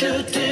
should do.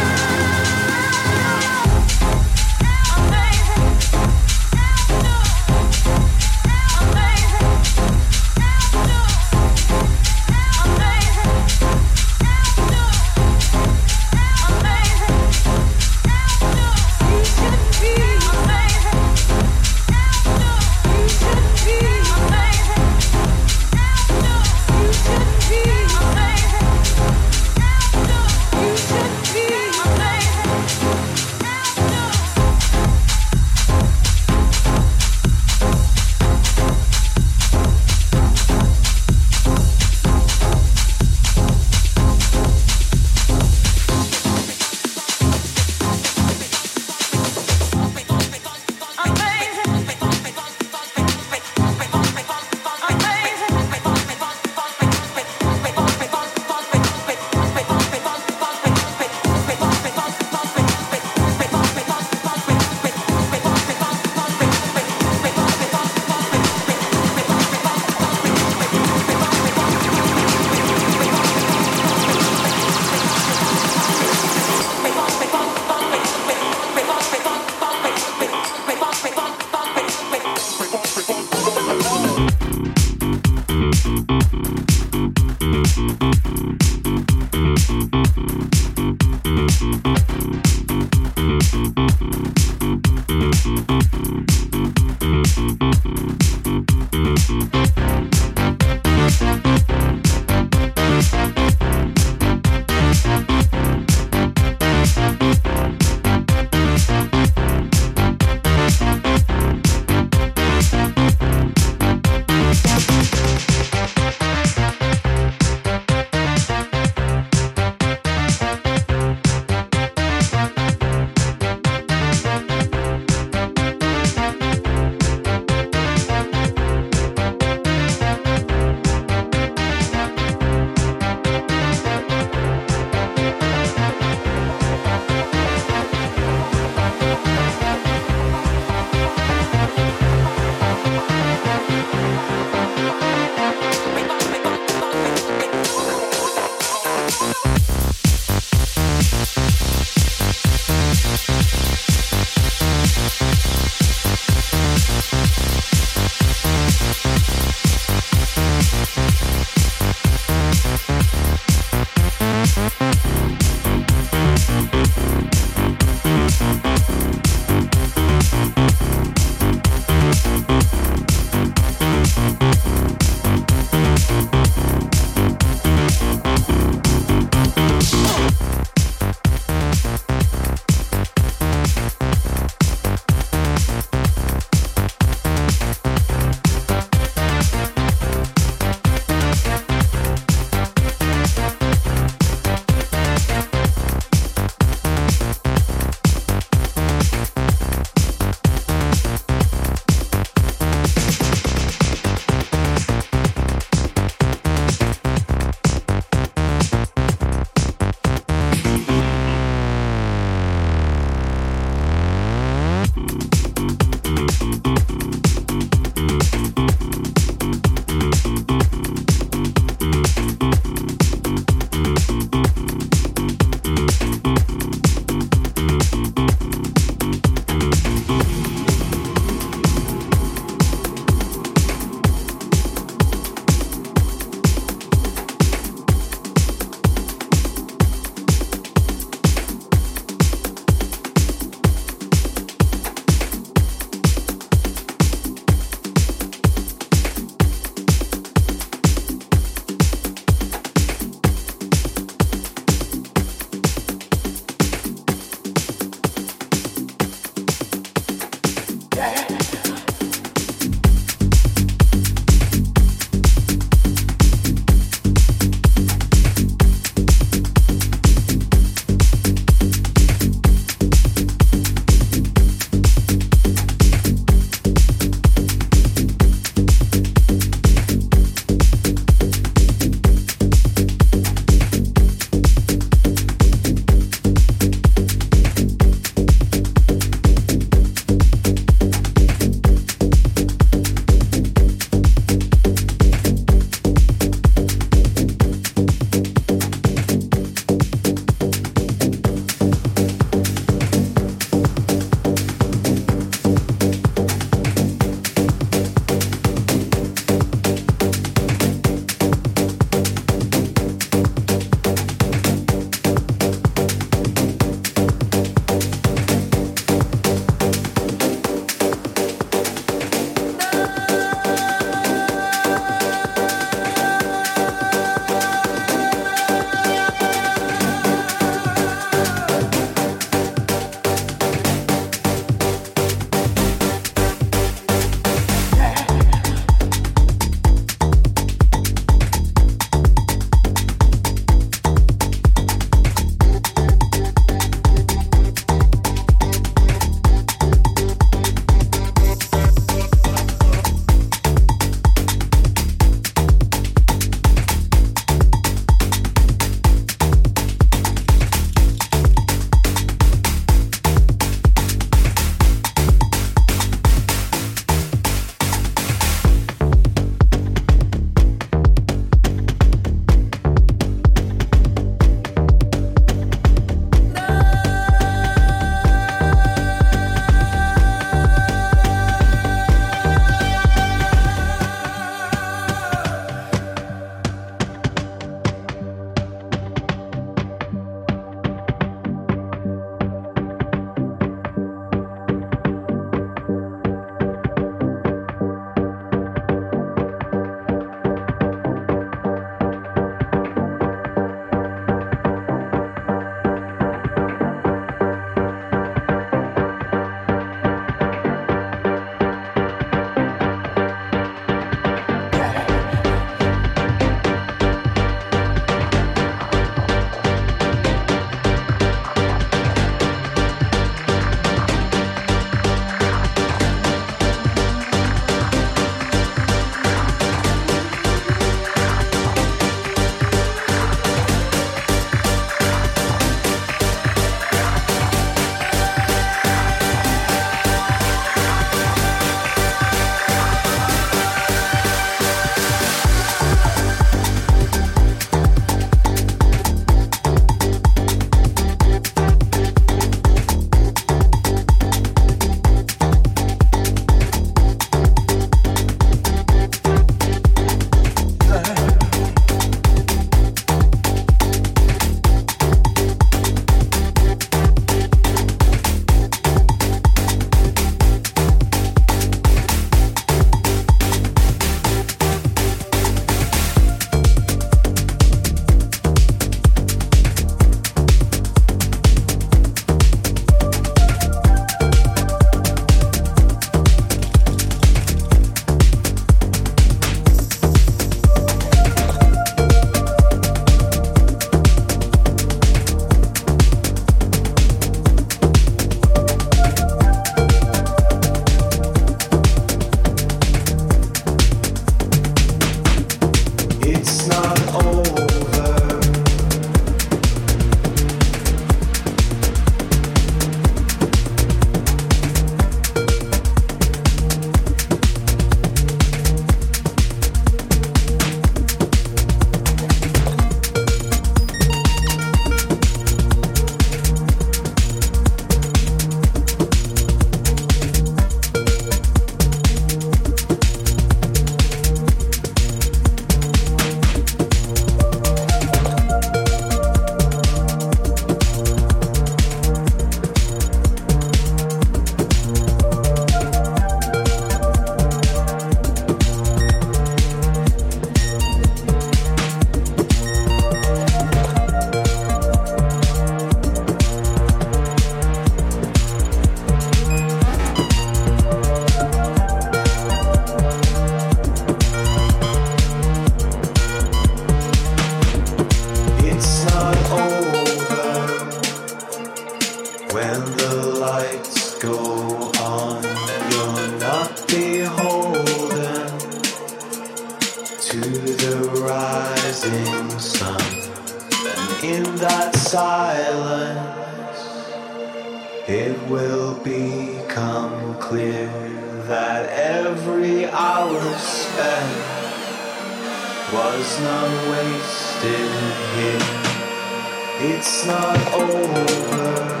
Over.